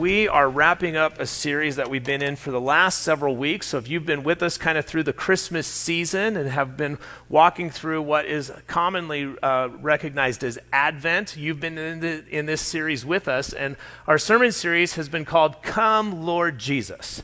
We are wrapping up a series that we've been in for the last several weeks. So, if you've been with us kind of through the Christmas season and have been walking through what is commonly uh, recognized as Advent, you've been in, the, in this series with us. And our sermon series has been called Come, Lord Jesus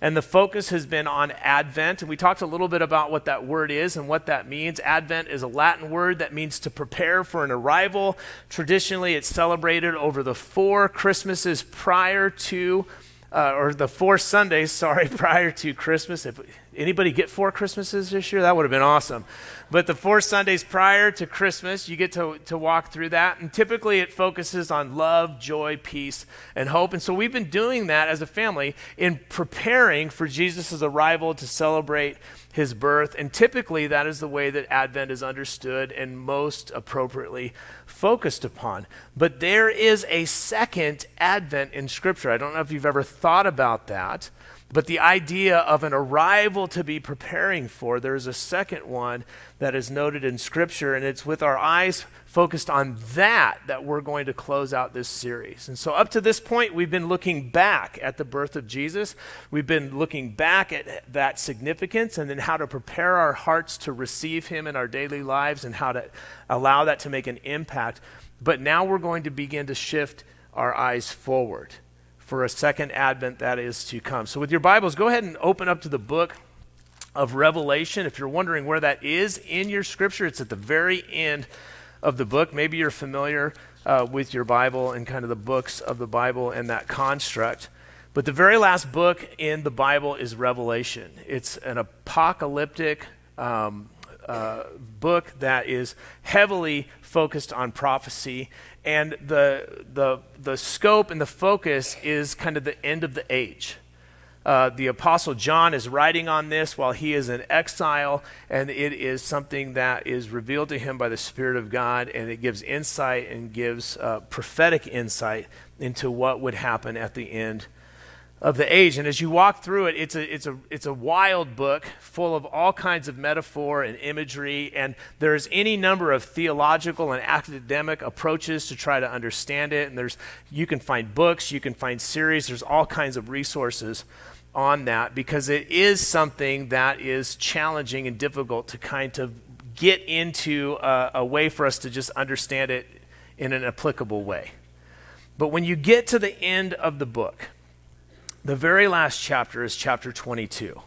and the focus has been on Advent. And we talked a little bit about what that word is and what that means. Advent is a Latin word that means to prepare for an arrival. Traditionally, it's celebrated over the four Christmases prior to, uh, or the four Sundays, sorry, prior to Christmas. If anybody get four Christmases this year? That would have been awesome. But the four Sundays prior to Christmas, you get to, to walk through that. And typically it focuses on love, joy, peace, and hope. And so we've been doing that as a family in preparing for Jesus' arrival to celebrate his birth. And typically that is the way that Advent is understood and most appropriately focused upon. But there is a second Advent in Scripture. I don't know if you've ever thought about that. But the idea of an arrival to be preparing for, there's a second one that is noted in Scripture, and it's with our eyes focused on that that we're going to close out this series. And so, up to this point, we've been looking back at the birth of Jesus. We've been looking back at that significance and then how to prepare our hearts to receive Him in our daily lives and how to allow that to make an impact. But now we're going to begin to shift our eyes forward for a second advent that is to come. So, with your Bibles, go ahead and open up to the book of Revelation. If you're wondering where that is in your scripture, it's at the very end of the book. Maybe you're familiar uh, with your Bible and kind of the books of the Bible and that construct. But the very last book in the Bible is Revelation. It's an apocalyptic um, uh, book that is heavily focused on prophecy and the, the, the scope and the focus is kind of the end of the age. Uh, the Apostle John is writing on this while he is in exile, and it is something that is revealed to him by the Spirit of God, and it gives insight and gives uh, prophetic insight into what would happen at the end of the age. And as you walk through it, it's a, it's, a, it's a wild book full of all kinds of metaphor and imagery. And there's any number of theological and academic approaches to try to understand it. And there's, you can find books, you can find series, there's all kinds of resources on that because it is something that is challenging and difficult to kind of get into a, a way for us to just understand it in an applicable way. But when you get to the end of the book, the very last chapter is chapter 22.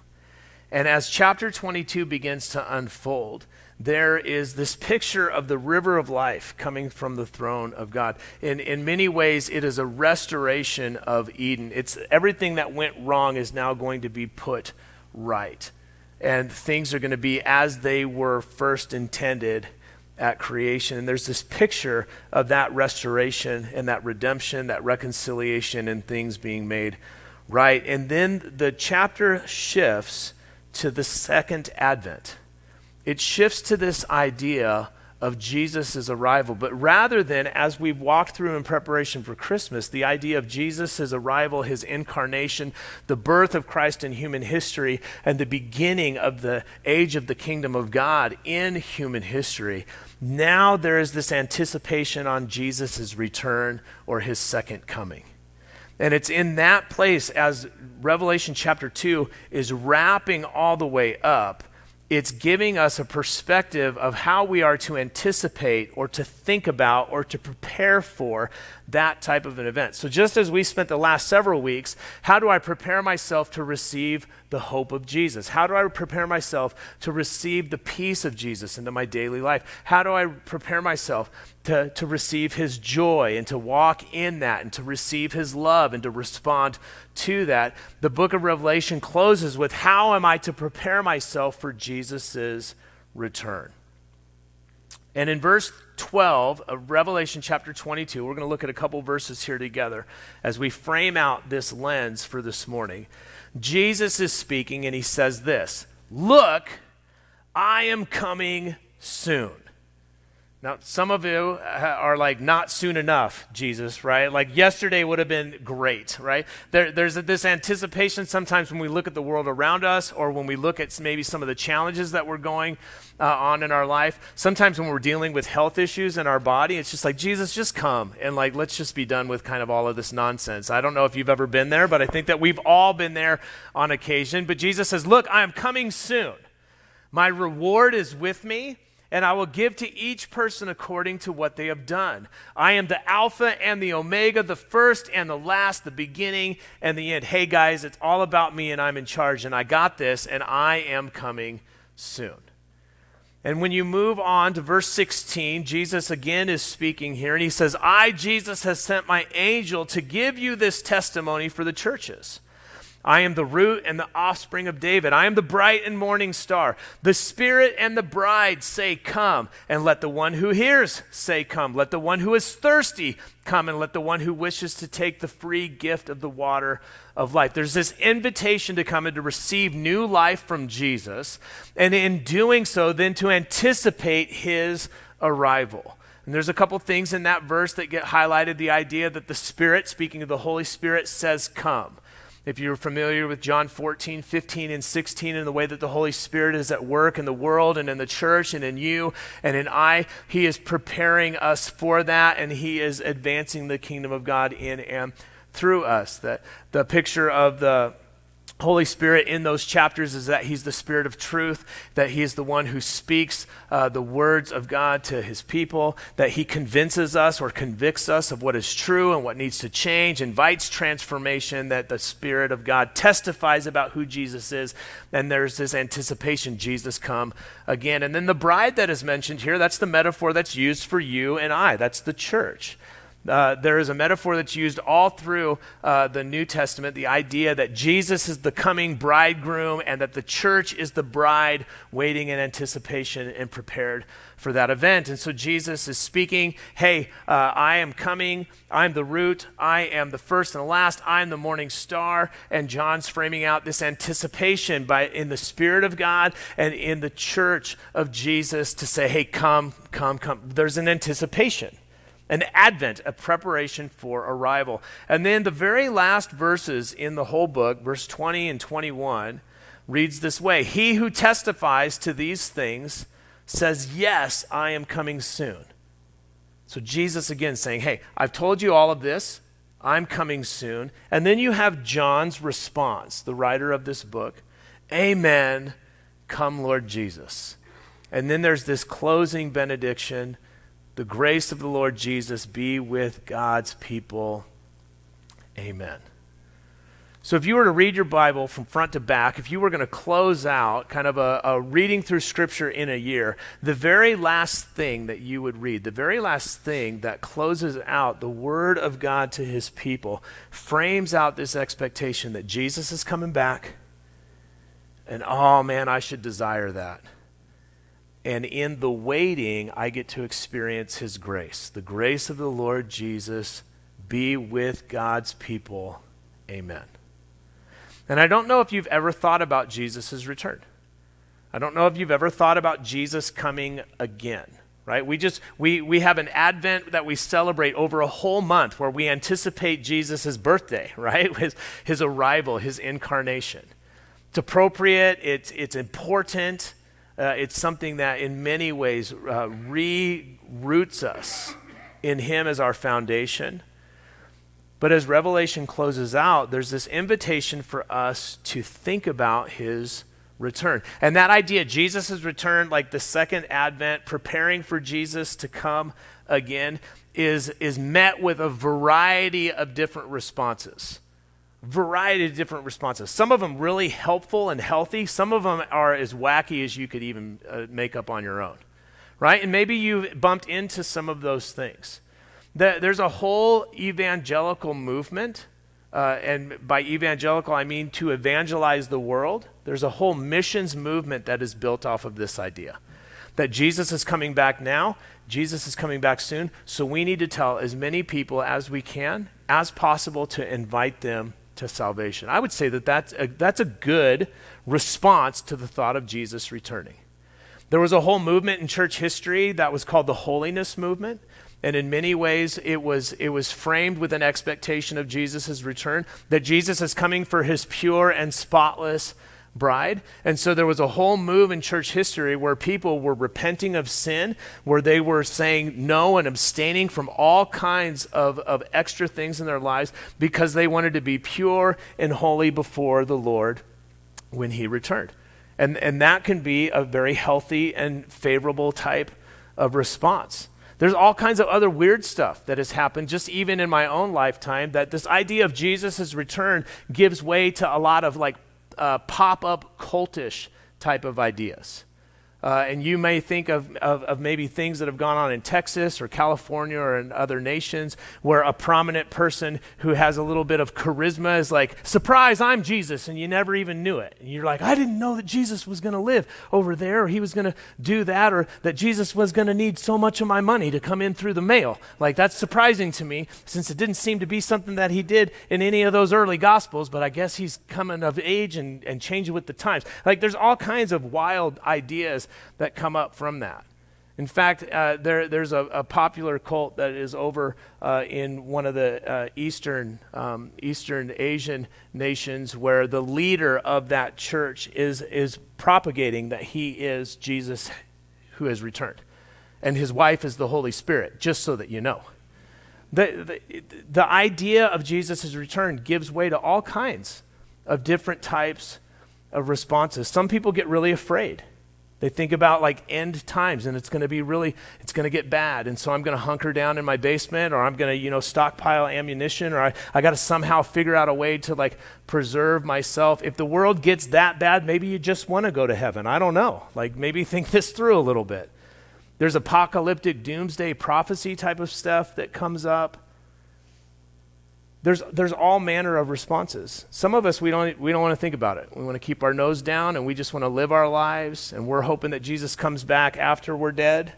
And as chapter 22 begins to unfold, there is this picture of the river of life coming from the throne of God. In, in many ways, it is a restoration of Eden. It's everything that went wrong is now going to be put right. And things are going to be as they were first intended at creation. And there's this picture of that restoration and that redemption, that reconciliation, and things being made right? And then the chapter shifts to the second advent. It shifts to this idea of Jesus' arrival. But rather than, as we've walked through in preparation for Christmas, the idea of Jesus' arrival, his incarnation, the birth of Christ in human history, and the beginning of the age of the kingdom of God in human history, now there is this anticipation on Jesus' return or his second coming. And it's in that place, as Revelation chapter 2 is wrapping all the way up, it's giving us a perspective of how we are to anticipate or to think about or to prepare for that type of an event. So, just as we spent the last several weeks, how do I prepare myself to receive the hope of Jesus? How do I prepare myself to receive the peace of Jesus into my daily life? How do I prepare myself to, to receive his joy and to walk in that and to receive his love and to respond to that? The book of Revelation closes with how am I to prepare myself for Jesus' return? And in verse 12 of Revelation chapter 22, we're going to look at a couple verses here together as we frame out this lens for this morning. Jesus is speaking and he says this Look, I am coming soon. Now, some of you are like, not soon enough, Jesus, right? Like, yesterday would have been great, right? There, there's this anticipation sometimes when we look at the world around us or when we look at maybe some of the challenges that we're going uh, on in our life. Sometimes when we're dealing with health issues in our body, it's just like, Jesus, just come and like, let's just be done with kind of all of this nonsense. I don't know if you've ever been there, but I think that we've all been there on occasion. But Jesus says, Look, I am coming soon. My reward is with me and I will give to each person according to what they have done. I am the Alpha and the Omega, the first and the last, the beginning and the end. Hey guys, it's all about me and I'm in charge and I got this and I am coming soon. And when you move on to verse 16, Jesus again is speaking here and he says, I, Jesus, has sent my angel to give you this testimony for the churches. I am the root and the offspring of David. I am the bright and morning star. The Spirit and the bride say, Come. And let the one who hears say, Come. Let the one who is thirsty come. And let the one who wishes to take the free gift of the water of life. There's this invitation to come and to receive new life from Jesus. And in doing so, then to anticipate his arrival. And there's a couple things in that verse that get highlighted the idea that the Spirit, speaking of the Holy Spirit, says, Come. If you're familiar with John 14, 15, and 16, and the way that the Holy Spirit is at work in the world and in the church and in you and in I, He is preparing us for that and He is advancing the kingdom of God in and through us. That the picture of the Holy Spirit in those chapters is that He's the Spirit of truth, that He is the one who speaks uh, the words of God to His people, that He convinces us or convicts us of what is true and what needs to change, invites transformation, that the Spirit of God testifies about who Jesus is, and there's this anticipation Jesus come again. And then the bride that is mentioned here, that's the metaphor that's used for you and I, that's the church. Uh, there is a metaphor that's used all through uh, the New Testament the idea that Jesus is the coming bridegroom and that the church is the bride waiting in anticipation and prepared for that event. And so Jesus is speaking, Hey, uh, I am coming. I'm the root. I am the first and the last. I'm the morning star. And John's framing out this anticipation by, in the Spirit of God and in the church of Jesus to say, Hey, come, come, come. There's an anticipation an advent, a preparation for arrival. And then the very last verses in the whole book, verse 20 and 21, reads this way He who testifies to these things says, Yes, I am coming soon. So Jesus again saying, Hey, I've told you all of this. I'm coming soon. And then you have John's response, the writer of this book Amen. Come, Lord Jesus. And then there's this closing benediction the grace of the Lord Jesus be with God's people. Amen. So, if you were to read your Bible from front to back, if you were going to close out kind of a, a, reading through Scripture in a year, the very last thing that you would read, the very last thing that closes out the Word of God to His people, frames out this expectation that Jesus is coming back. And oh man, I should desire that. And in the waiting, I get to experience His grace. The grace of the Lord Jesus be with God's people. Amen. And I don't know if you've ever thought about Jesus' return. I don't know if you've ever thought about Jesus coming again, right? We just we we have an advent that we celebrate over a whole month where we anticipate Jesus' birthday, right? His his arrival, his incarnation. It's appropriate, it's it's important. Uh, it's something that, in many ways, uh, roots us in Him as our foundation. But as Revelation closes out, there's this invitation for us to think about His return. And that idea, Jesus' return, like the second advent, preparing for Jesus to come again, is, is met with a variety of different responses variety of different responses. Some of them really helpful and healthy. Some of them are as wacky as you could even uh, make up on your own, right? And maybe you've bumped into some of those things. The, there's a whole evangelical movement, uh, and by evangelical I mean to evangelize the world. There's a whole missions movement that is built off of this idea that Jesus is coming back now, Jesus is coming back soon, so we need to tell as many people as we can, as possible, to invite them to salvation. I would say that that's a, that's a good response to the thought of Jesus returning. There was a whole movement in church history that was called the holiness movement. And in many ways, it was, it was framed with an expectation of Jesus' return, that Jesus is coming for his pure and spotless bride. And so there was a whole move in church history where people were repenting of sin, where they were saying no and abstaining from all kinds of, of extra things in their lives because they wanted to be pure and holy before the Lord when he returned. And, and that can be a very healthy and favorable type of response. There's all kinds of other weird stuff that has happened just even in my own lifetime that this idea of Jesus' return gives way to a lot of like uh, pop up cultish type of ideas. Uh, and you may think of, of, of, maybe things that have gone on in Texas or California or in other nations where a prominent person who has a little bit of charisma is like, surprise, I'm Jesus, and you never even knew it. And you're like, I didn't know that Jesus was going to live over there or he was going to do that or that Jesus was going to need so much of my money to come in through the mail. Like, that's surprising to me since it didn't seem to be something that he did in any of those early gospels, but I guess he's coming of age and, and changing with the times. Like, there's all kinds of wild ideas that come up from that. In fact, uh, there, there's a, a, popular cult that is over uh, in one of the uh, Eastern, um, Eastern Asian nations where the leader of that church is, is propagating that he is Jesus who has returned. And his wife is the Holy Spirit, just so that you know. The, the, the idea of Jesus' return gives way to all kinds of different types of responses. Some people get really afraid they think about like end times and it's going to be really, it's going to get bad. And so I'm going to hunker down in my basement or I'm going to, you know, stockpile ammunition or I, I got to somehow figure out a way to like preserve myself. If the world gets that bad, maybe you just want to go to heaven. I don't know. Like maybe think this through a little bit. There's apocalyptic doomsday prophecy type of stuff that comes up there's, there's all manner of responses. Some of us, we don't, we don't want to think about it. We want to keep our nose down and we just want to live our lives, and we're hoping that Jesus comes back after we're dead,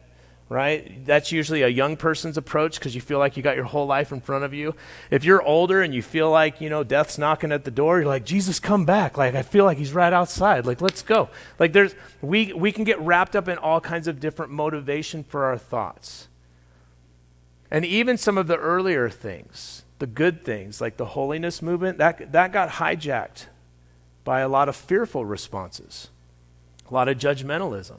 right? That's usually a young person's approach because you feel like you got your whole life in front of you. If you're older and you feel like, you know, death's knocking at the door, you're like, Jesus, come back. Like, I feel like he's right outside. Like, let's go. Like, there's, we, we can get wrapped up in all kinds of different motivation for our thoughts. And even some of the earlier things the good things, like the holiness movement, that, that got hijacked by a lot of fearful responses, a lot of judgmentalism.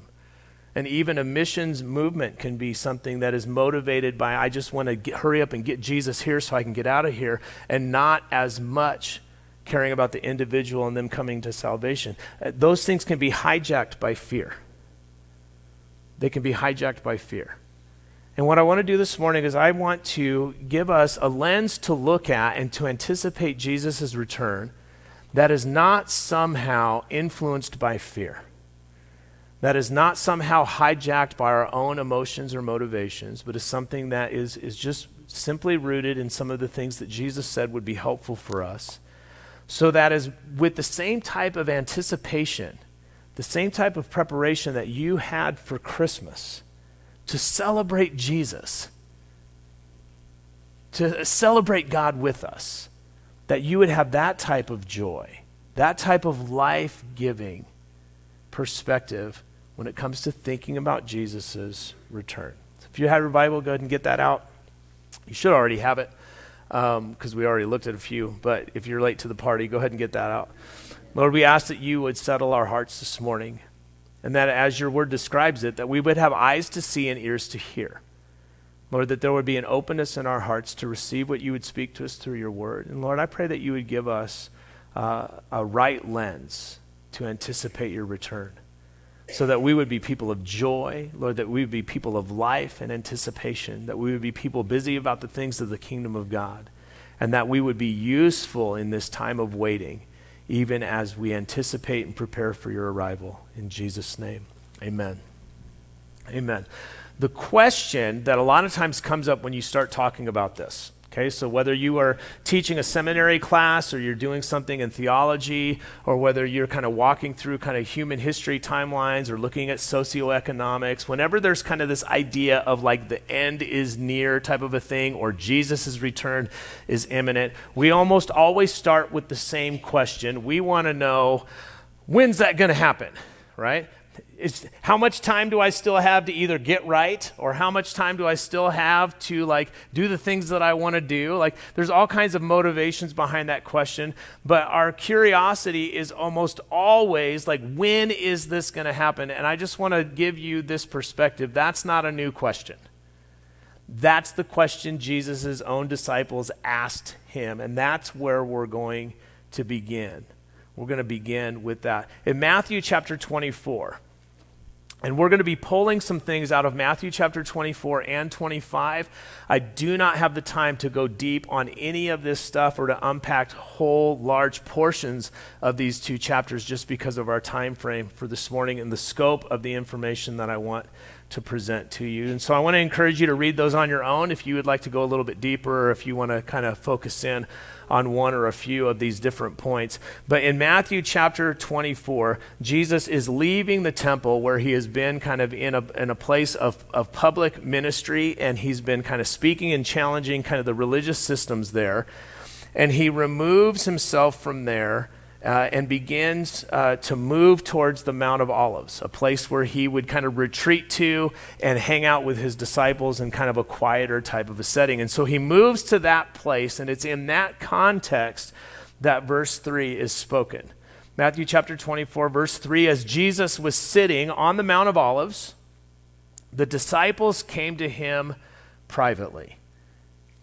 And even a missions movement can be something that is motivated by, I just want to hurry up and get Jesus here so I can get out of here, and not as much caring about the individual and them coming to salvation. Uh, those things can be hijacked by fear. They can be hijacked by fear. And what I want to do this morning is I want to give us a lens to look at and to anticipate Jesus' return that is not somehow influenced by fear, that is not somehow hijacked by our own emotions or motivations, but is something that is, is just simply rooted in some of the things that Jesus said would be helpful for us. So that is with the same type of anticipation, the same type of preparation that you had for Christmas to celebrate Jesus, to celebrate God with us, that you would have that type of joy, that type of life giving perspective when it comes to thinking about Jesus' return. If you have your Bible, go ahead and get that out. You should already have it because um, we already looked at a few, but if you're late to the party, go ahead and get that out. Lord, we ask that you would settle our hearts this morning and that as your word describes it, that we would have eyes to see and ears to hear. Lord, that there would be an openness in our hearts to receive what you would speak to us through your word. And Lord, I pray that you would give us uh, a right lens to anticipate your return so that we would be people of joy, Lord, that we would be people of life and anticipation, that we would be people busy about the things of the kingdom of God, and that we would be useful in this time of waiting even as we anticipate and prepare for your arrival. In Jesus' name, amen. Amen. The question that a lot of times comes up when you start talking about this Okay, so whether you are teaching a seminary class or you're doing something in theology, or whether you're kind of walking through kind of human history timelines or looking at socioeconomics, whenever there's kind of this idea of like the end is near type of a thing or Jesus' return is imminent, we almost always start with the same question. We want to know when's that going to happen, right? It's how much time do I still have to either get right or how much time do I still have to like do the things that I want to do? Like there's all kinds of motivations behind that question, but our curiosity is almost always like when is this going to happen? And I just want to give you this perspective. That's not a new question. That's the question Jesus' own disciples asked him, and that's where we're going to begin. We're going to begin with that. In Matthew chapter 24, and we're going to be pulling some things out of Matthew chapter 24 and 25. I do not have the time to go deep on any of this stuff or to unpack whole large portions of these two chapters just because of our time frame for this morning and the scope of the information that I want to present to you. And so I want to encourage you to read those on your own if you would like to go a little bit deeper or if you want to kind of focus in on one or a few of these different points. But in Matthew chapter 24, Jesus is leaving the temple where he has been kind of in a, in a place of, of public ministry and he's been kind of speaking and challenging kind of the religious systems there. And he removes himself from there uh, and begins uh, to move towards the Mount of Olives, a place where he would kind of retreat to and hang out with his disciples in kind of a quieter type of a setting. And so he moves to that place, and it's in that context that verse 3 is spoken. Matthew chapter 24, verse 3 As Jesus was sitting on the Mount of Olives, the disciples came to him privately.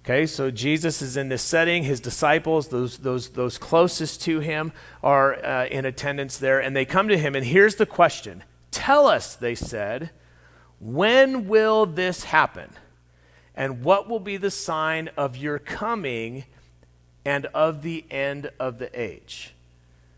Okay, so Jesus is in this setting. His disciples, those, those, those closest to him, are uh, in attendance there, and they come to him. And here's the question Tell us, they said, when will this happen? And what will be the sign of your coming and of the end of the age?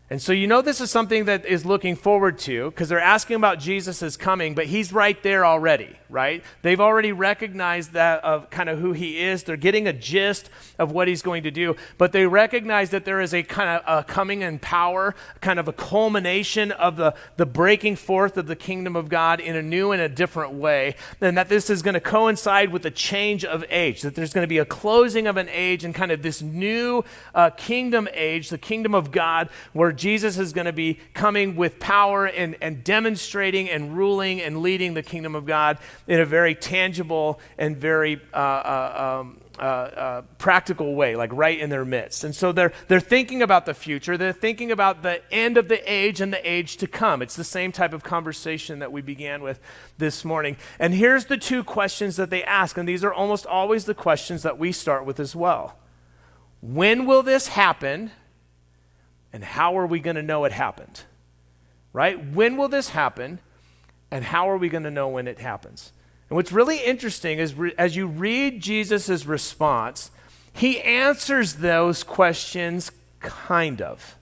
And so you know this is something that is looking forward to because they're asking about Jesus' coming, but he's right there already, right? They've already recognized that of kind of who he is. They're getting a gist of what he's going to do, but they recognize that there is a kind of a coming in power, kind of a culmination of the, the breaking forth of the kingdom of God in a new and a different way, and that this is going to coincide with the change of age, that there's going to be a closing of an age and kind of this new uh, kingdom age, the kingdom of God, where Jesus is going to be coming with power and, and demonstrating and ruling and leading the kingdom of God in a very tangible and very uh, uh, um, uh, uh, practical way, like right in their midst. And so they're, they're thinking about the future. They're thinking about the end of the age and the age to come. It's the same type of conversation that we began with this morning. And here's the two questions that they ask, and these are almost always the questions that we start with as well. When will this happen? And how are we going to know it happened? Right? When will this happen? And how are we going to know when it happens? And what's really interesting is re- as you read Jesus' response, he answers those questions kind of.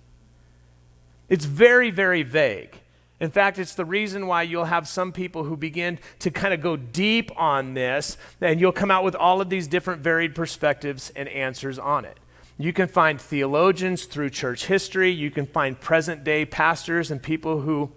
It's very, very vague. In fact, it's the reason why you'll have some people who begin to kind of go deep on this, and you'll come out with all of these different varied perspectives and answers on it. You can find theologians through church history. You can find present day pastors and people who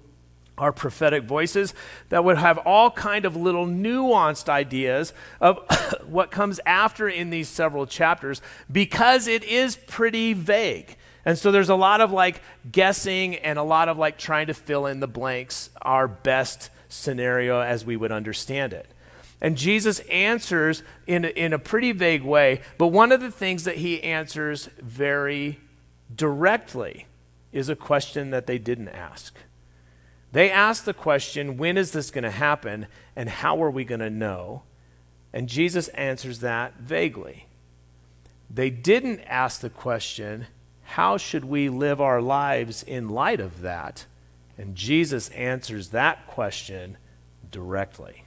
are prophetic voices that would have all kind of little nuanced ideas of what comes after in these several chapters because it is pretty vague. And so there's a lot of like guessing and a lot of like trying to fill in the blanks, our best scenario as we would understand it. And Jesus answers in a, in a pretty vague way, but one of the things that he answers very directly is a question that they didn't ask. They asked the question, when is this going to happen and how are we going to know? And Jesus answers that vaguely. They didn't ask the question, how should we live our lives in light of that? And Jesus answers that question directly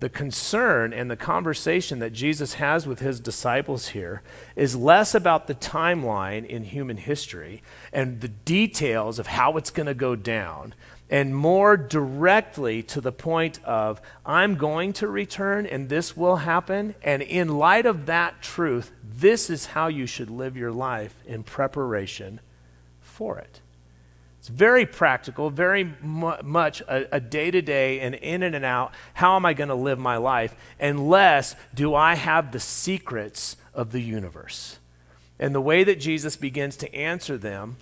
the concern and the conversation that Jesus has with his disciples here is less about the timeline in human history and the details of how it's going to go down, and more directly to the point of, I'm going to return and this will happen. And in light of that truth, this is how you should live your life in preparation for it. It's very practical, very mu- much a day to day and in and out. How am I going to live my life? Unless do I have the secrets of the universe. And the way that Jesus begins to answer them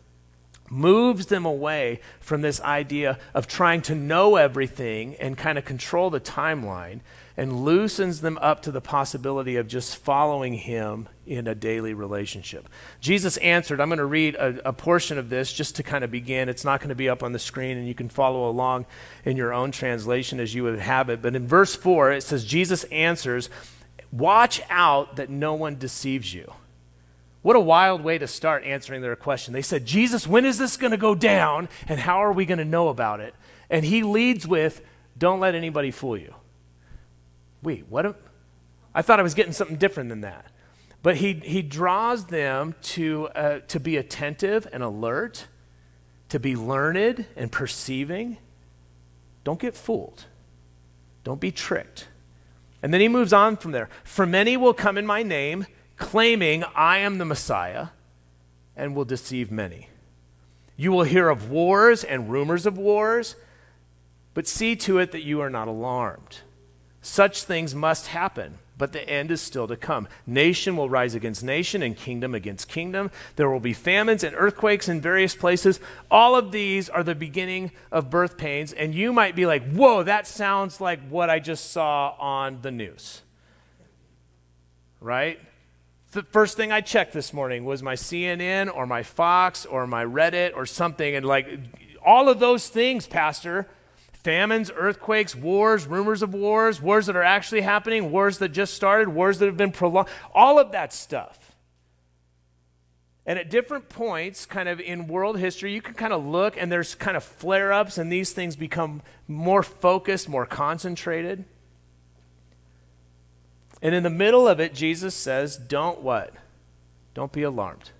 moves them away from this idea of trying to know everything and kind of control the timeline and loosens them up to the possibility of just following him in a daily relationship. Jesus answered, I'm going to read a, a, portion of this just to kind of begin. It's not going to be up on the screen, and you can follow along in your own translation as you would have it. But in verse 4, it says, Jesus answers, Watch out that no one deceives you. What a wild way to start answering their question. They said, Jesus, when is this going to go down, and how are we going to know about it? And he leads with, Don't let anybody fool you wait, what? Am, I thought I was getting something different than that. But he, he draws them to, uh, to be attentive and alert, to be learned and perceiving. Don't get fooled. Don't be tricked. And then he moves on from there. For many will come in my name, claiming I am the Messiah, and will deceive many. You will hear of wars and rumors of wars, but see to it that you are not alarmed. Such things must happen, but the end is still to come. Nation will rise against nation and kingdom against kingdom. There will be famines and earthquakes in various places. All of these are the beginning of birth pains, and you might be like, whoa, that sounds like what I just saw on the news. Right? The first thing I checked this morning was my CNN or my Fox or my Reddit or something, and like all of those things, Pastor famines, earthquakes, wars, rumors of wars, wars that are actually happening, wars that just started, wars that have been prolonged, all of that stuff. And at different points, kind of in world history, you can kind of look and there's kind of flare ups, and these things become more focused, more concentrated. And in the middle of it, Jesus says, Don't what? Don't be alarmed.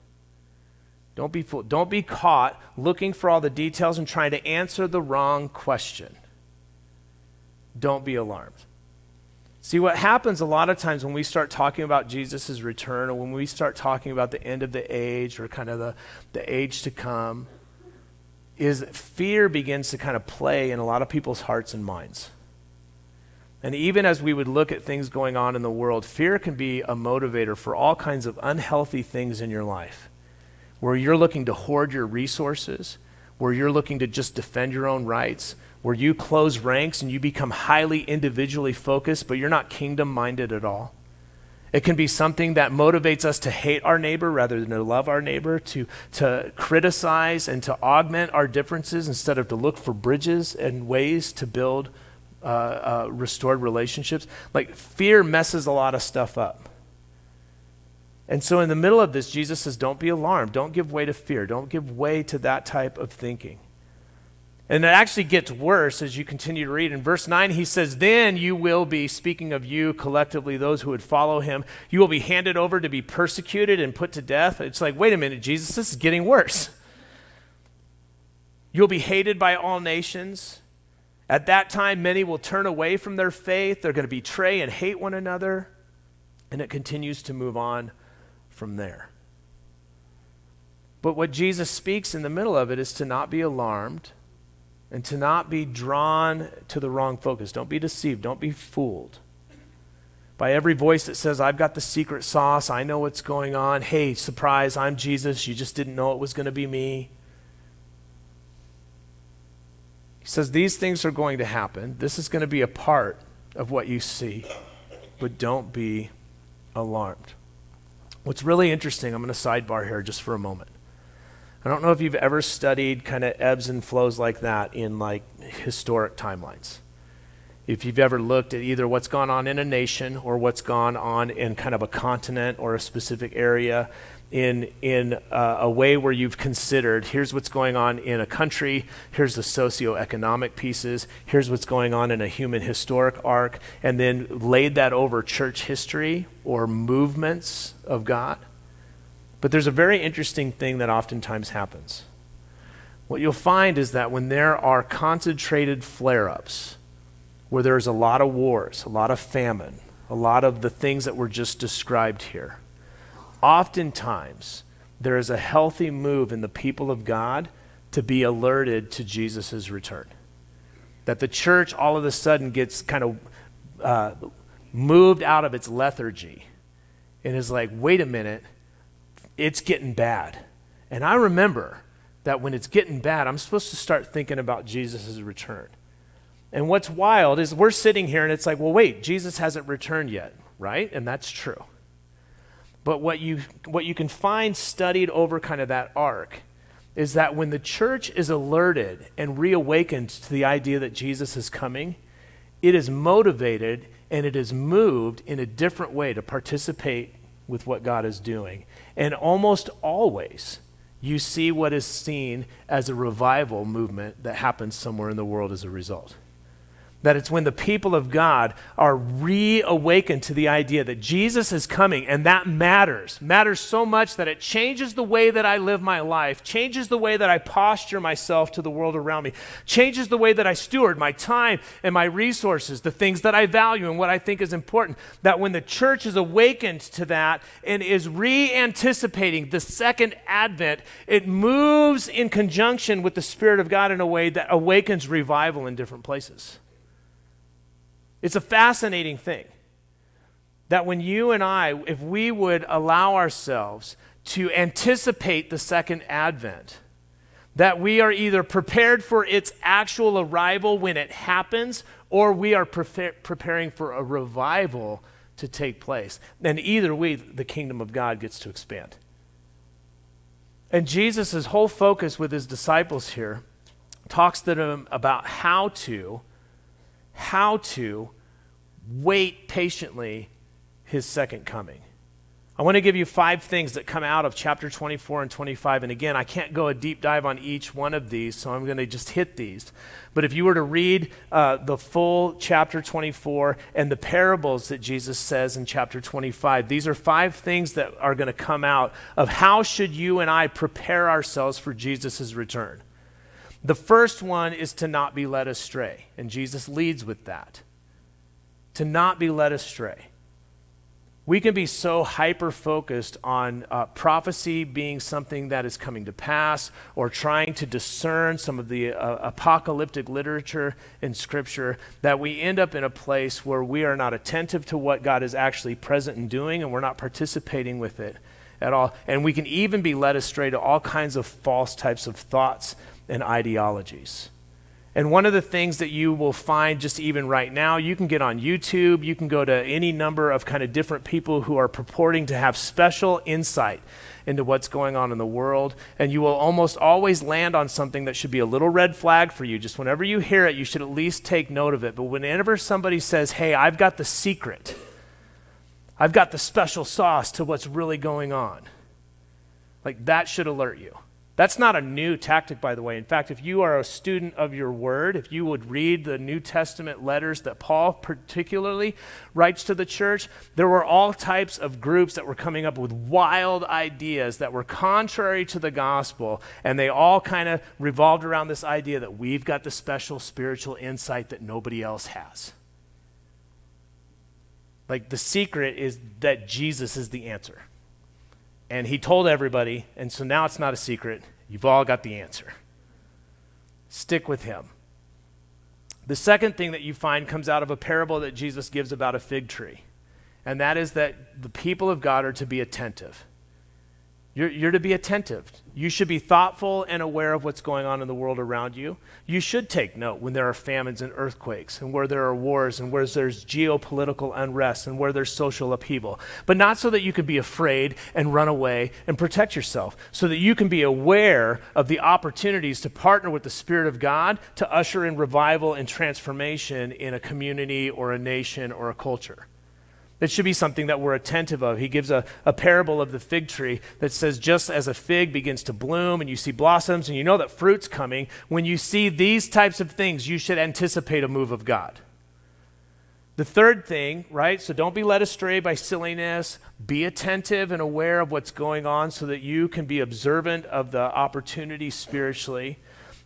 Don't be fooled. Don't be caught looking for all the details and trying to answer the wrong question. Don't be alarmed. See, what happens a lot of times when we start talking about Jesus' return or when we start talking about the end of the age or kind of the, the age to come is fear begins to kind of play in a lot of people's hearts and minds. And even as we would look at things going on in the world, fear can be a motivator for all kinds of unhealthy things in your life where you're looking to hoard your resources, where you're looking to just defend your own rights, where you close ranks and you become highly individually focused, but you're not kingdom minded at all. It can be something that motivates us to hate our neighbor rather than to love our neighbor, to, to criticize and to augment our differences instead of to look for bridges and ways to build uh, uh, restored relationships. Like fear messes a lot of stuff up. And so, in the middle of this, Jesus says, Don't be alarmed. Don't give way to fear. Don't give way to that type of thinking. And it actually gets worse as you continue to read. In verse 9, he says, Then you will be, speaking of you collectively, those who would follow him, you will be handed over to be persecuted and put to death. It's like, wait a minute, Jesus, this is getting worse. You'll be hated by all nations. At that time, many will turn away from their faith. They're going to betray and hate one another. And it continues to move on from there. But what Jesus speaks in the middle of it is to not be alarmed and to not be drawn to the wrong focus. Don't be deceived. Don't be fooled by every voice that says, I've got the secret sauce. I know what's going on. Hey, surprise, I'm Jesus. You just didn't know it was going to be me. He says, These things are going to happen. This is going to be a part of what you see. But don't be alarmed. What's really interesting, I'm going to sidebar here just for a moment. I don't know if you've ever studied kind of ebbs and flows like that in like historic timelines. If you've ever looked at either what's gone on in a nation or what's gone on in kind of a continent or a specific area in, in uh, a way where you've considered here's what's going on in a country, here's the socioeconomic pieces, here's what's going on in a human historic arc, and then laid that over church history or movements of God. But there's a very interesting thing that oftentimes happens. What you'll find is that when there are concentrated flare ups, where there's a lot of wars, a lot of famine, a lot of the things that were just described here, oftentimes there is a healthy move in the people of God to be alerted to Jesus' return. That the church all of a sudden gets kind of uh, moved out of its lethargy and is like, wait a minute, it's getting bad. And I remember that when it's getting bad, I'm supposed to start thinking about Jesus' return. And what's wild is we're sitting here and it's like, well, wait, Jesus hasn't returned yet, right? And that's true. But what you, what you can find studied over kind of that arc is that when the church is alerted and reawakened to the idea that Jesus is coming, it is motivated and it is moved in a different way to participate with what God is doing. And almost always, you see what is seen as a revival movement that happens somewhere in the world as a result. That it's when the people of God are reawakened to the idea that Jesus is coming, and that matters. Matters so much that it changes the way that I live my life, changes the way that I posture myself to the world around me, changes the way that I steward my time and my resources, the things that I value and what I think is important. That when the church is awakened to that and is re anticipating the second advent, it moves in conjunction with the Spirit of God in a way that awakens revival in different places. It's a fascinating thing that when you and I, if we would allow ourselves to anticipate the second advent, that we are either prepared for its actual arrival when it happens, or we are pre- preparing for a revival to take place. And either way, the kingdom of God gets to expand. And Jesus' whole focus with his disciples here talks to them about how to how to wait patiently his second coming. I want to give you five things that come out of chapter 24 and 25. And again, I can't go a deep dive on each one of these, so I'm going to just hit these. But if you were to read uh, the full chapter 24 and the parables that Jesus says in chapter 25, these are five things that are going to come out of how should you and I prepare ourselves for Jesus' return. The first one is to not be led astray, and Jesus leads with that. To not be led astray. We can be so hyper focused on uh, prophecy being something that is coming to pass or trying to discern some of the uh, apocalyptic literature in Scripture that we end up in a place where we are not attentive to what God is actually present and doing and we're not participating with it at all. And we can even be led astray to all kinds of false types of thoughts and ideologies. And one of the things that you will find just even right now, you can get on YouTube, you can go to any number of kind of different people who are purporting to have special insight into what's going on in the world, and you will almost always land on something that should be a little red flag for you. Just whenever you hear it, you should at least take note of it. But whenever somebody says, hey, I've got the secret, I've got the special sauce to what's really going on, like that should alert you. That's not a new tactic, by the way. In fact, if you are a student of your word, if you would read the New Testament letters that Paul particularly writes to the church, there were all types of groups that were coming up with wild ideas that were contrary to the gospel, and they all kind of revolved around this idea that we've got the special spiritual insight that nobody else has. Like the secret is that Jesus is the answer. And he told everybody, and so now it's not a secret. You've all got the answer. Stick with him. The second thing that you find comes out of a parable that Jesus gives about a fig tree, and that is that the people of God are to be attentive. You're, you're, to be attentive. You should be thoughtful and aware of what's going on in the world around you. You should take note when there are famines and earthquakes, and where there are wars, and where there's geopolitical unrest, and where there's social upheaval. But not so that you can be afraid and run away and protect yourself, so that you can be aware of the opportunities to partner with the Spirit of God to usher in revival and transformation in a community or a nation or a culture. That should be something that we're attentive of. He gives a, a parable of the fig tree that says, just as a fig begins to bloom and you see blossoms and you know that fruit's coming, when you see these types of things, you should anticipate a move of God. The third thing, right? So don't be led astray by silliness. Be attentive and aware of what's going on so that you can be observant of the opportunity spiritually.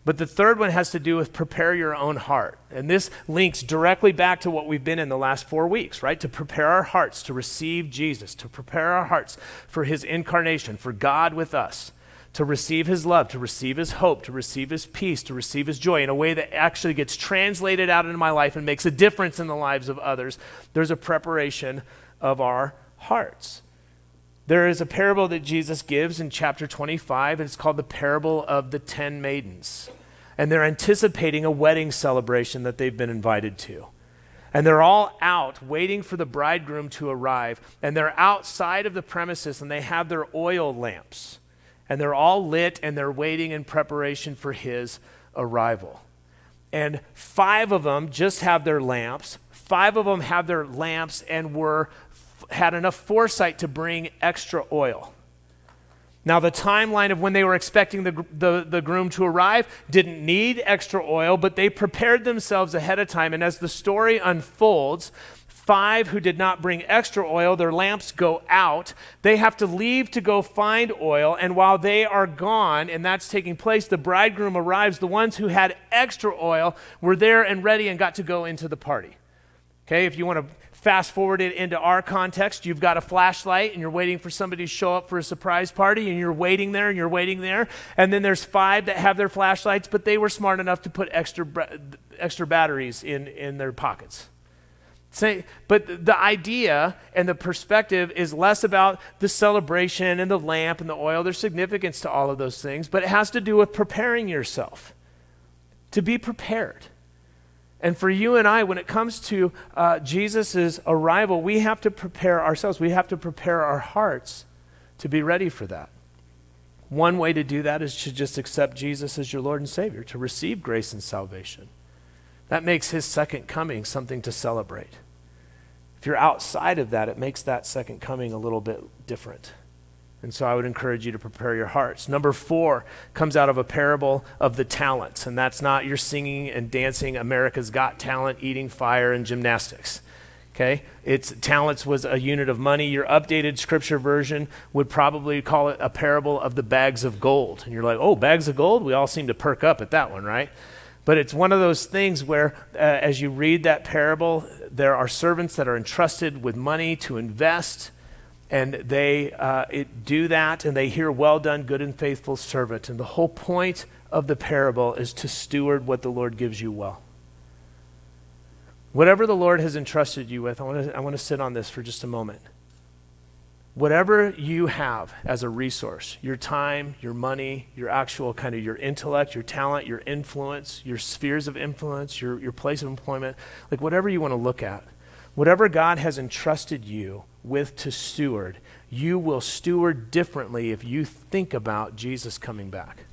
But the third one has to do with prepare your own heart. And this links directly back to what we've been in the last four weeks, right? To prepare our hearts to receive Jesus, to prepare our hearts for his incarnation, for God with us, to receive his love, to receive his hope, to receive his peace, to receive his joy in a way that actually gets translated out into my life and makes a difference in the lives of others. There's a preparation of our hearts. There is a parable that Jesus gives in chapter 25, and it's called the parable of the ten maidens. And they're anticipating a wedding celebration that they've been invited to. And they're all out waiting for the bridegroom to arrive. And they're outside of the premises and they have their oil lamps. And they're all lit and they're waiting in preparation for his arrival. And five of them just have their lamps. Five of them have their lamps and were had enough foresight to bring extra oil. Now, the timeline of when they were expecting the, the, the, groom to arrive didn't need extra oil, but they prepared themselves ahead of time. And as the story unfolds, five who did not bring extra oil, their lamps go out. They have to leave to go find oil. And while they are gone, and that's taking place, the bridegroom arrives. The ones who had extra oil were there and ready and got to go into the party. Okay, if you want to Fast forward it into our context, you've got a flashlight and you're waiting for somebody to show up for a surprise party and you're waiting there and you're waiting there. And then there's five that have their flashlights, but they were smart enough to put extra, extra batteries in, in their pockets. Say, but the idea and the perspective is less about the celebration and the lamp and the oil. There's significance to all of those things, but it has to do with preparing yourself to be prepared. And for you and I, when it comes to uh, Jesus' arrival, we have to prepare ourselves. We have to prepare our hearts to be ready for that. One way to do that is to just accept Jesus as your Lord and Savior, to receive grace and salvation. That makes his second coming something to celebrate. If you're outside of that, it makes that second coming a little bit different. And so I would encourage you to prepare your hearts. Number four comes out of a parable of the talents, and that's not your singing and dancing, America's Got Talent, eating fire, and gymnastics. Okay? It's talents was a unit of money. Your updated scripture version would probably call it a parable of the bags of gold. And you're like, oh, bags of gold? We all seem to perk up at that one, right? But it's one of those things where, uh, as you read that parable, there are servants that are entrusted with money to invest and they uh, it, do that and they hear well done good and faithful servant. And the whole point of the parable is to steward what the lord gives you well. Whatever the lord has entrusted you with i want to I want to sit on this for just a moment. Whatever you have as a resource your time your money your actual kind of your intellect your talent your influence your spheres of influence your, your place of employment like whatever you want to look at whatever god has entrusted you with to steward, you will steward differently if you think about Jesus coming back.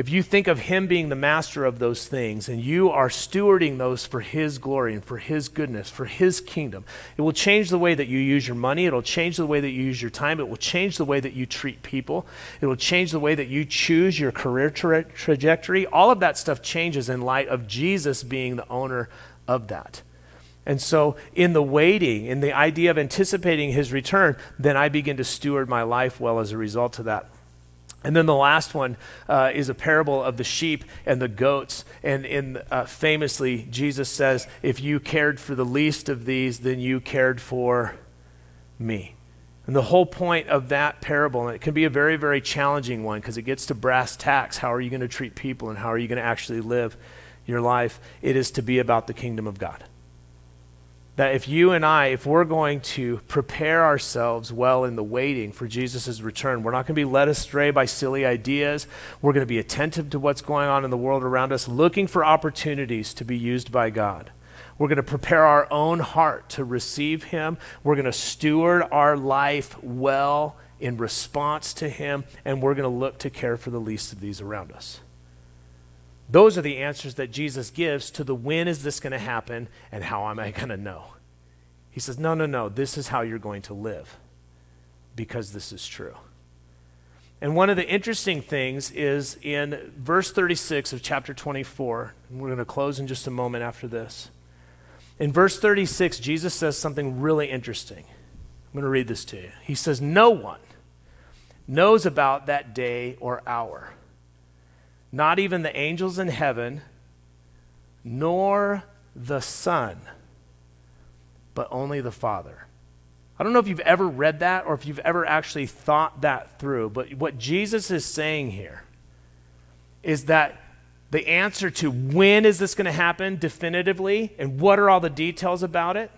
If you think of Him being the master of those things and you are stewarding those for His glory and for His goodness, for His kingdom, it will change the way that you use your money. It will change the way that you use your time. It will change the way that you treat people. It will change the way that you choose your career tra- trajectory. All of that stuff changes in light of Jesus being the owner of that. And so, in the waiting, in the idea of anticipating his return, then I begin to steward my life well as a result of that. And then the last one uh, is a parable of the sheep and the goats. And in, uh, famously, Jesus says, If you cared for the least of these, then you cared for me. And the whole point of that parable, and it can be a very, very challenging one because it gets to brass tacks. How are you going to treat people and how are you going to actually live your life? It is to be about the kingdom of God that if you and I, if we're going to prepare ourselves well in the waiting for Jesus' return, we're not going to be led astray by silly ideas. We're going to be attentive to what's going on in the world around us, looking for opportunities to be used by God. We're going to prepare our own heart to receive Him. We're going to steward our life well in response to Him, and we're going to look to care for the least of these around us. Those are the answers that Jesus gives to the when is this going to happen and how am I going to know. He says, No, no, no, this is how you're going to live because this is true. And one of the interesting things is in verse 36 of chapter 24, and we're going to close in just a moment after this. In verse 36, Jesus says something really interesting. I'm going to read this to you. He says, No one knows about that day or hour not even the angels in heaven, nor the Son, but only the Father. I don't know if you've ever read that or if you've ever actually thought that through, but what Jesus is saying here is that the answer to when is this going to happen definitively and what are all the details about it,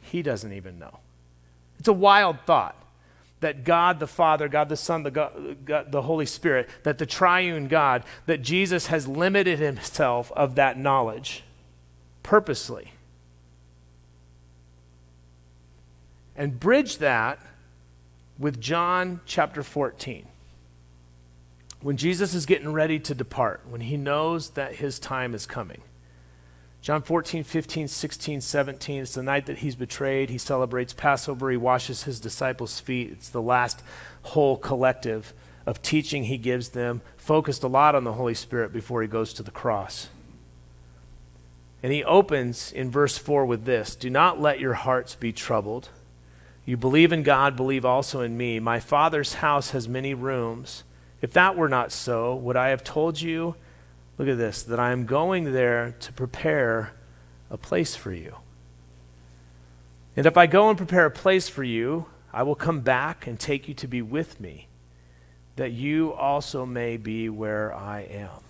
he doesn't even know. It's a wild thought. That God the Father, God the Son, the, God, God, the Holy Spirit, that the triune God, that Jesus has limited himself of that knowledge purposely. And bridge that with John chapter 14. When Jesus is getting ready to depart, when he knows that his time is coming. John 14, 15, 16, 17. It's the night that he's betrayed. He celebrates Passover. He washes his disciples' feet. It's the last whole collective of teaching he gives them, focused a lot on the Holy Spirit before he goes to the cross. And he opens in verse 4 with this Do not let your hearts be troubled. You believe in God, believe also in me. My Father's house has many rooms. If that were not so, would I have told you? Look at this that I am going there to prepare a place for you. And if I go and prepare a place for you, I will come back and take you to be with me, that you also may be where I am.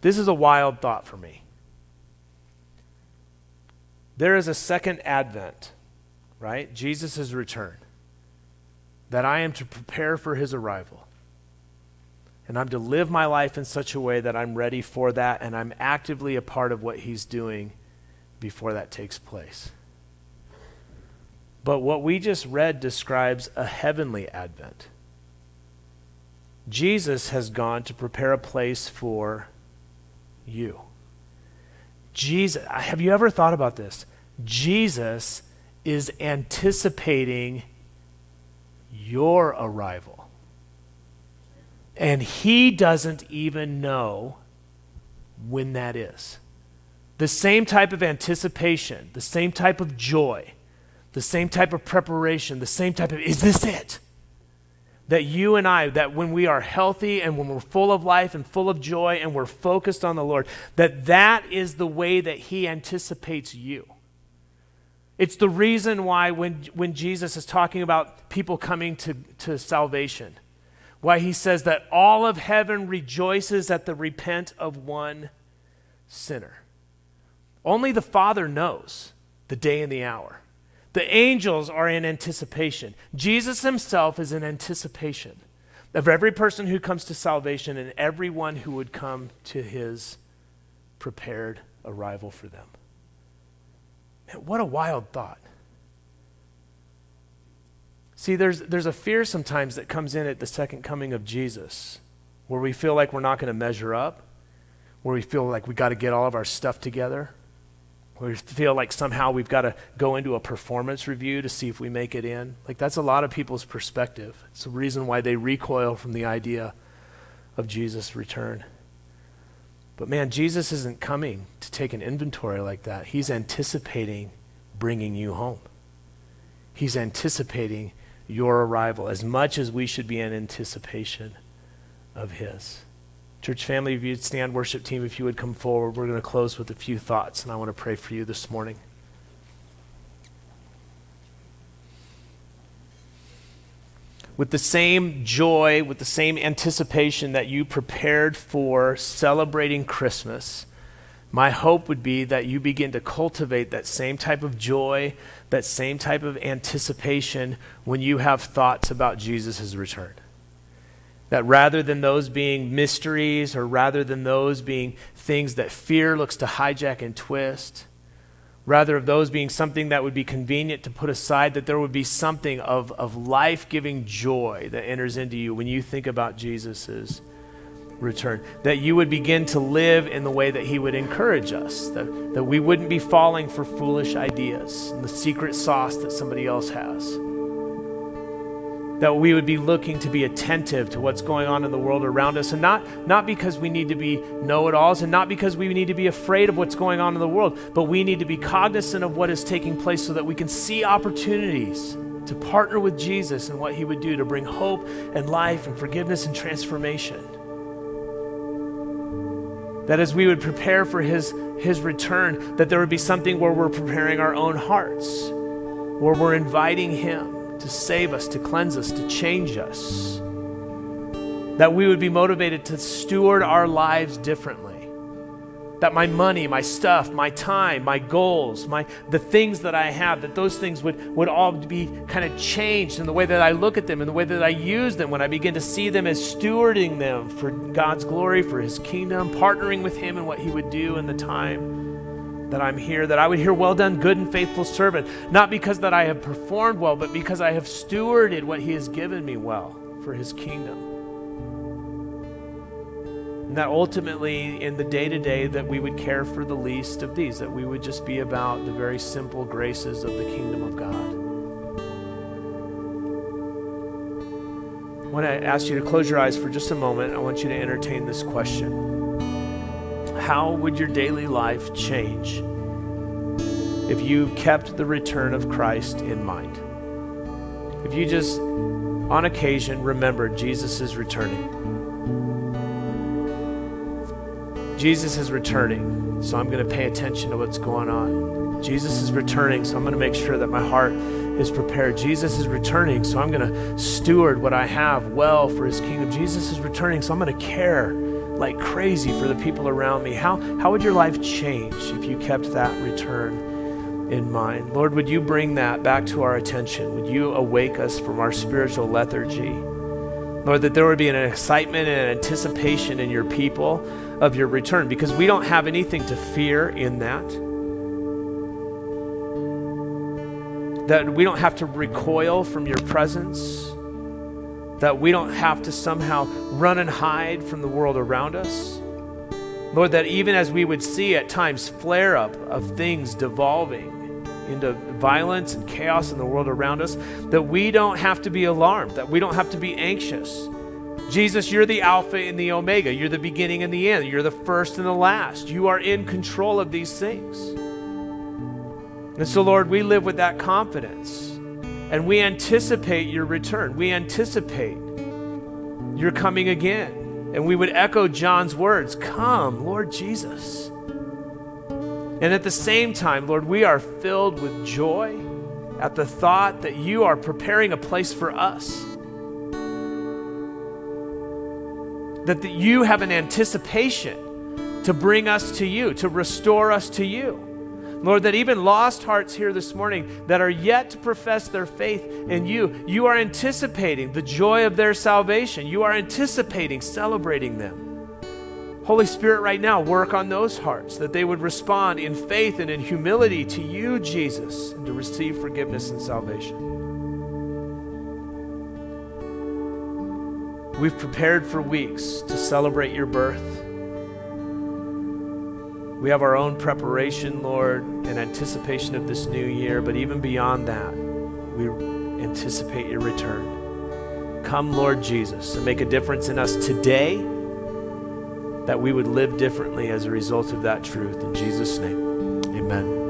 This is a wild thought for me. There is a second advent, right? Jesus' return, that I am to prepare for his arrival. And I'm to live my life in such a way that I'm ready for that and I'm actively a part of what He's doing before that takes place. But what we just read describes a heavenly advent. Jesus has gone to prepare a place for you. Jesus, have you ever thought about this? Jesus is anticipating your arrival. And he doesn't even know when that is. The same type of anticipation, the same type of joy, the same type of preparation, the same type of, is this it? That you and I, that when we are healthy and when we're full of life and full of joy and we're focused on the Lord, that that is the way that He anticipates you. It's the reason why when, when Jesus is talking about people coming to, to salvation, why he says that all of heaven rejoices at the repent of one sinner. Only the Father knows the day and the hour. The angels are in anticipation. Jesus himself is in anticipation of every person who comes to salvation and everyone who would come to his prepared arrival for them. Man, what a wild thought. See, there's, there's a fear sometimes that comes in at the second coming of Jesus where we feel like we're not going to measure up, where we feel like we've got to get all of our stuff together, where we feel like somehow we've got to go into a performance review to see if we make it in. Like, that's a lot of people's perspective. It's the reason why they recoil from the idea of Jesus' return. But man, Jesus isn't coming to take an inventory like that. He's anticipating bringing you home. He's anticipating your arrival as much as we should be in anticipation of His. Church family, if you'd stand, worship team, if you would come forward, we're going to close with a few thoughts, and I want to pray for you this morning. With the same joy, with the same anticipation that you prepared for celebrating Christmas, my hope would be that you begin to cultivate that same type of joy, that same type of anticipation when you have thoughts about Jesus' return. That rather than those being mysteries or rather than those being things that fear looks to hijack and twist, rather of those being something that would be convenient to put aside, that there would be something of, of life giving joy that enters into you when you think about Jesus' return. That you would begin to live in the way that He would encourage us. That, that we wouldn't be falling for foolish ideas and the secret sauce that somebody else has. That we would be looking to be attentive to what's going on in the world around us, and not, not because we need to be know it alls, and not because we need to be afraid of what's going on in the world, but we need to be cognizant of what is taking place so that we can see opportunities to partner with Jesus and what He would do to bring hope and life and forgiveness and transformation. That as we would prepare for his, his return, that there would be something where we're preparing our own hearts, where we're inviting him to save us, to cleanse us, to change us. That we would be motivated to steward our lives differently. That my money, my stuff, my time, my goals, my the things that I have, that those things would, would all be kind of changed in the way that I look at them, in the way that I use them, when I begin to see them as stewarding them for God's glory, for his kingdom, partnering with him in what he would do in the time that I'm here, that I would hear, Well done, good and faithful servant, not because that I have performed well, but because I have stewarded what he has given me well for his kingdom. And that ultimately, in the day to day, that we would care for the least of these, that we would just be about the very simple graces of the kingdom of God. I want to ask you to close your eyes for just a moment. I want you to entertain this question How would your daily life change if you kept the return of Christ in mind? If you just, on occasion, remembered Jesus is returning Jesus is returning, so I'm going to pay attention to what's going on. Jesus is returning, so I'm going to make sure that my heart is prepared. Jesus is returning, so I'm going to steward what I have well for his kingdom. Jesus is returning, so I'm going to care like crazy for the people around me. How, how would your life change if you kept that return in mind? Lord, would you bring that back to our attention? Would you awake us from our spiritual lethargy? Lord, that there would be an excitement and an anticipation in your people of your return because we don't have anything to fear in that. That we don't have to recoil from your presence. That we don't have to somehow run and hide from the world around us. Lord, that even as we would see at times flare up of things devolving into violence and chaos in the world around us, that we don't have to be alarmed, that we don't have to be anxious Jesus, you're the Alpha and the Omega. You're the beginning and the end. You're the first and the last. You are in control of these things. And so, Lord, we live with that confidence. And we anticipate your return. We anticipate your coming again. And we would echo John's words Come, Lord Jesus. And at the same time, Lord, we are filled with joy at the thought that you are preparing a place for us that the, you have an anticipation to bring us to you, to restore us to you. Lord, that even lost hearts here this morning that are yet to profess their faith in you, you are anticipating the joy of their salvation. You are anticipating celebrating them. Holy Spirit, right now, work on those hearts that they would respond in faith and in humility to you, Jesus, and to receive forgiveness and salvation. We've prepared for weeks to celebrate your birth. We have our own preparation, Lord, in anticipation of this new year, but even beyond that, we anticipate your return. Come, Lord Jesus, and make a difference in us today that we would live differently as a result of that truth. In Jesus' name, amen.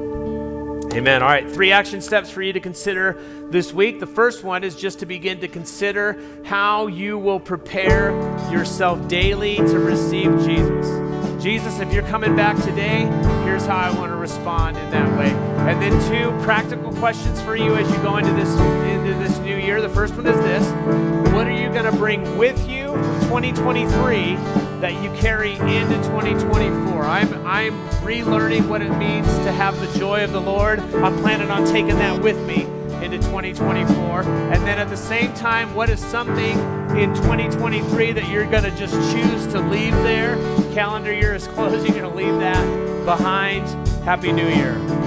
Amen. All right, three action steps for you to consider this week. The first one is just to begin to consider how you will prepare yourself daily to receive Jesus. Jesus, if you're coming back today, here's how I want to respond in that way. And then two practical questions for you as you go into this into this new year. The first one is this: What are you going to bring with you 2023 that you carry into 2024? I'm I'm relearning what it means to have the joy of the Lord. I'm planning on taking that with me into 2024. And then at the same time, what is something in 2023 that you're going to just choose to leave there? Calendar year is closing, you're going to leave that behind. Happy New Year.